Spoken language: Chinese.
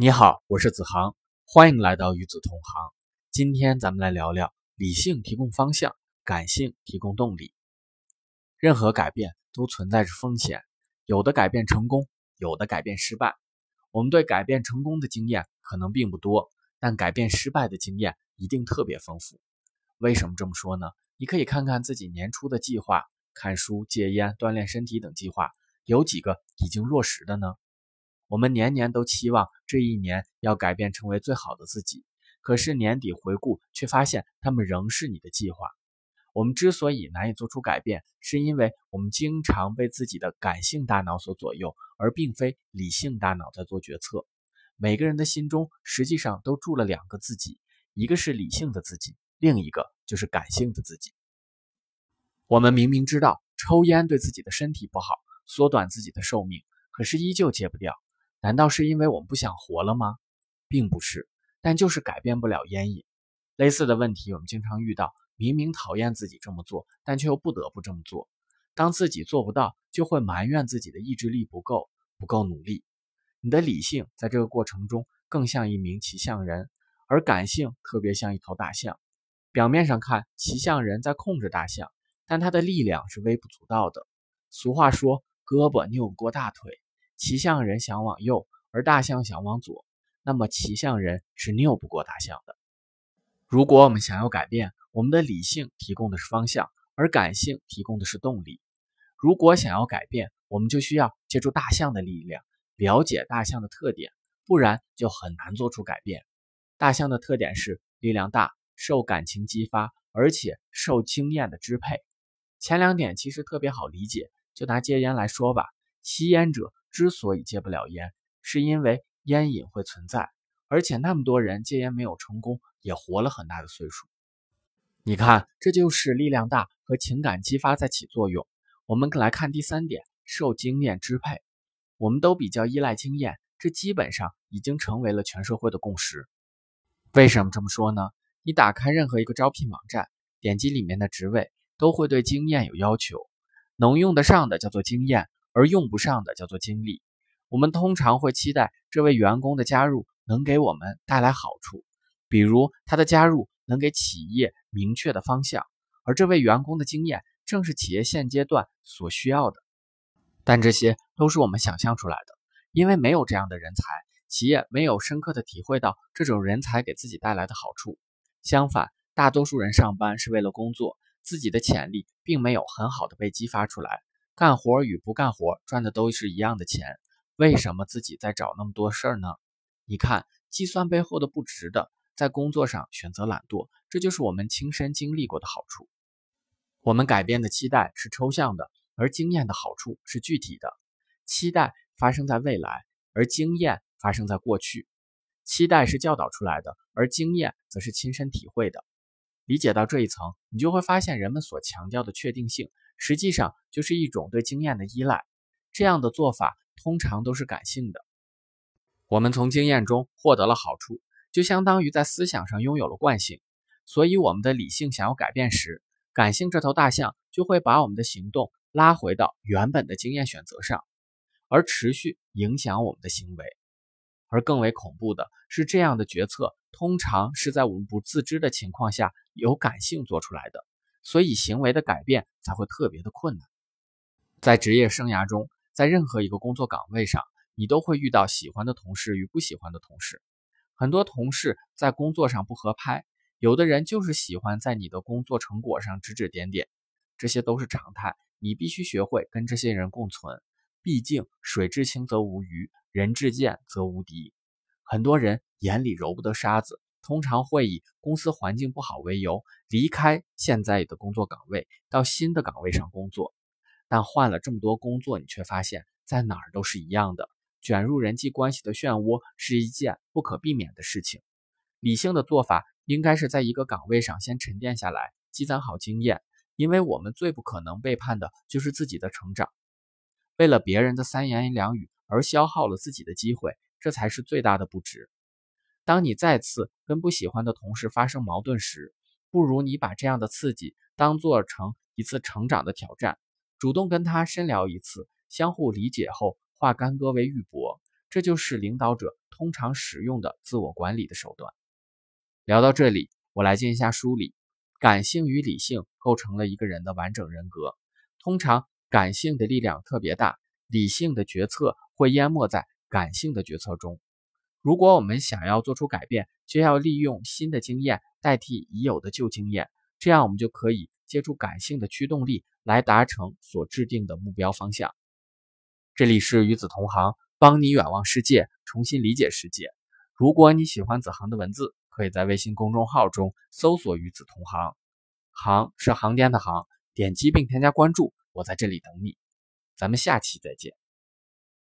你好，我是子航，欢迎来到与子同行。今天咱们来聊聊理性提供方向，感性提供动力。任何改变都存在着风险，有的改变成功，有的改变失败。我们对改变成功的经验可能并不多，但改变失败的经验一定特别丰富。为什么这么说呢？你可以看看自己年初的计划，看书、戒烟、锻炼身体等计划，有几个已经落实的呢？我们年年都期望这一年要改变成为最好的自己，可是年底回顾却发现他们仍是你的计划。我们之所以难以做出改变，是因为我们经常被自己的感性大脑所左右，而并非理性大脑在做决策。每个人的心中实际上都住了两个自己，一个是理性的自己，另一个就是感性的自己。我们明明知道抽烟对自己的身体不好，缩短自己的寿命，可是依旧戒不掉。难道是因为我们不想活了吗？并不是，但就是改变不了烟瘾。类似的问题我们经常遇到：明明讨厌自己这么做，但却又不得不这么做。当自己做不到，就会埋怨自己的意志力不够，不够努力。你的理性在这个过程中更像一名骑象人，而感性特别像一头大象。表面上看，骑象人在控制大象，但他的力量是微不足道的。俗话说：“胳膊扭不过大腿。”骑象人想往右，而大象想往左，那么骑象人是拗不过大象的。如果我们想要改变，我们的理性提供的是方向，而感性提供的是动力。如果想要改变，我们就需要借助大象的力量，了解大象的特点，不然就很难做出改变。大象的特点是力量大，受感情激发，而且受经验的支配。前两点其实特别好理解，就拿戒烟来说吧，吸烟者。之所以戒不了烟，是因为烟瘾会存在，而且那么多人戒烟没有成功，也活了很大的岁数。你看，这就是力量大和情感激发在起作用。我们来看第三点，受经验支配。我们都比较依赖经验，这基本上已经成为了全社会的共识。为什么这么说呢？你打开任何一个招聘网站，点击里面的职位，都会对经验有要求，能用得上的叫做经验。而用不上的叫做精力。我们通常会期待这位员工的加入能给我们带来好处，比如他的加入能给企业明确的方向，而这位员工的经验正是企业现阶段所需要的。但这些都是我们想象出来的，因为没有这样的人才，企业没有深刻的体会到这种人才给自己带来的好处。相反，大多数人上班是为了工作，自己的潜力并没有很好的被激发出来。干活与不干活赚的都是一样的钱，为什么自己在找那么多事儿呢？你看，计算背后的不值得，在工作上选择懒惰，这就是我们亲身经历过的好处。我们改变的期待是抽象的，而经验的好处是具体的。期待发生在未来，而经验发生在过去。期待是教导出来的，而经验则是亲身体会的。理解到这一层，你就会发现人们所强调的确定性。实际上就是一种对经验的依赖，这样的做法通常都是感性的。我们从经验中获得了好处，就相当于在思想上拥有了惯性。所以我们的理性想要改变时，感性这头大象就会把我们的行动拉回到原本的经验选择上，而持续影响我们的行为。而更为恐怖的是，这样的决策通常是在我们不自知的情况下由感性做出来的。所以，行为的改变才会特别的困难。在职业生涯中，在任何一个工作岗位上，你都会遇到喜欢的同事与不喜欢的同事。很多同事在工作上不合拍，有的人就是喜欢在你的工作成果上指指点点，这些都是常态。你必须学会跟这些人共存。毕竟，水至清则无鱼，人至贱则无敌。很多人眼里揉不得沙子。通常会以公司环境不好为由离开现在的工作岗位，到新的岗位上工作。但换了这么多工作，你却发现，在哪儿都是一样的。卷入人际关系的漩涡是一件不可避免的事情。理性的做法应该是在一个岗位上先沉淀下来，积攒好经验，因为我们最不可能背叛的就是自己的成长。为了别人的三言两语而消耗了自己的机会，这才是最大的不值。当你再次跟不喜欢的同事发生矛盾时，不如你把这样的刺激当做成一次成长的挑战，主动跟他深聊一次，相互理解后化干戈为玉帛。这就是领导者通常使用的自我管理的手段。聊到这里，我来进一下梳理：感性与理性构成了一个人的完整人格。通常，感性的力量特别大，理性的决策会淹没在感性的决策中。如果我们想要做出改变，就要利用新的经验代替已有的旧经验，这样我们就可以借助感性的驱动力来达成所制定的目标方向。这里是与子同行，帮你远望世界，重新理解世界。如果你喜欢子航的文字，可以在微信公众号中搜索“与子同行”，行是航天的行，点击并添加关注，我在这里等你。咱们下期再见。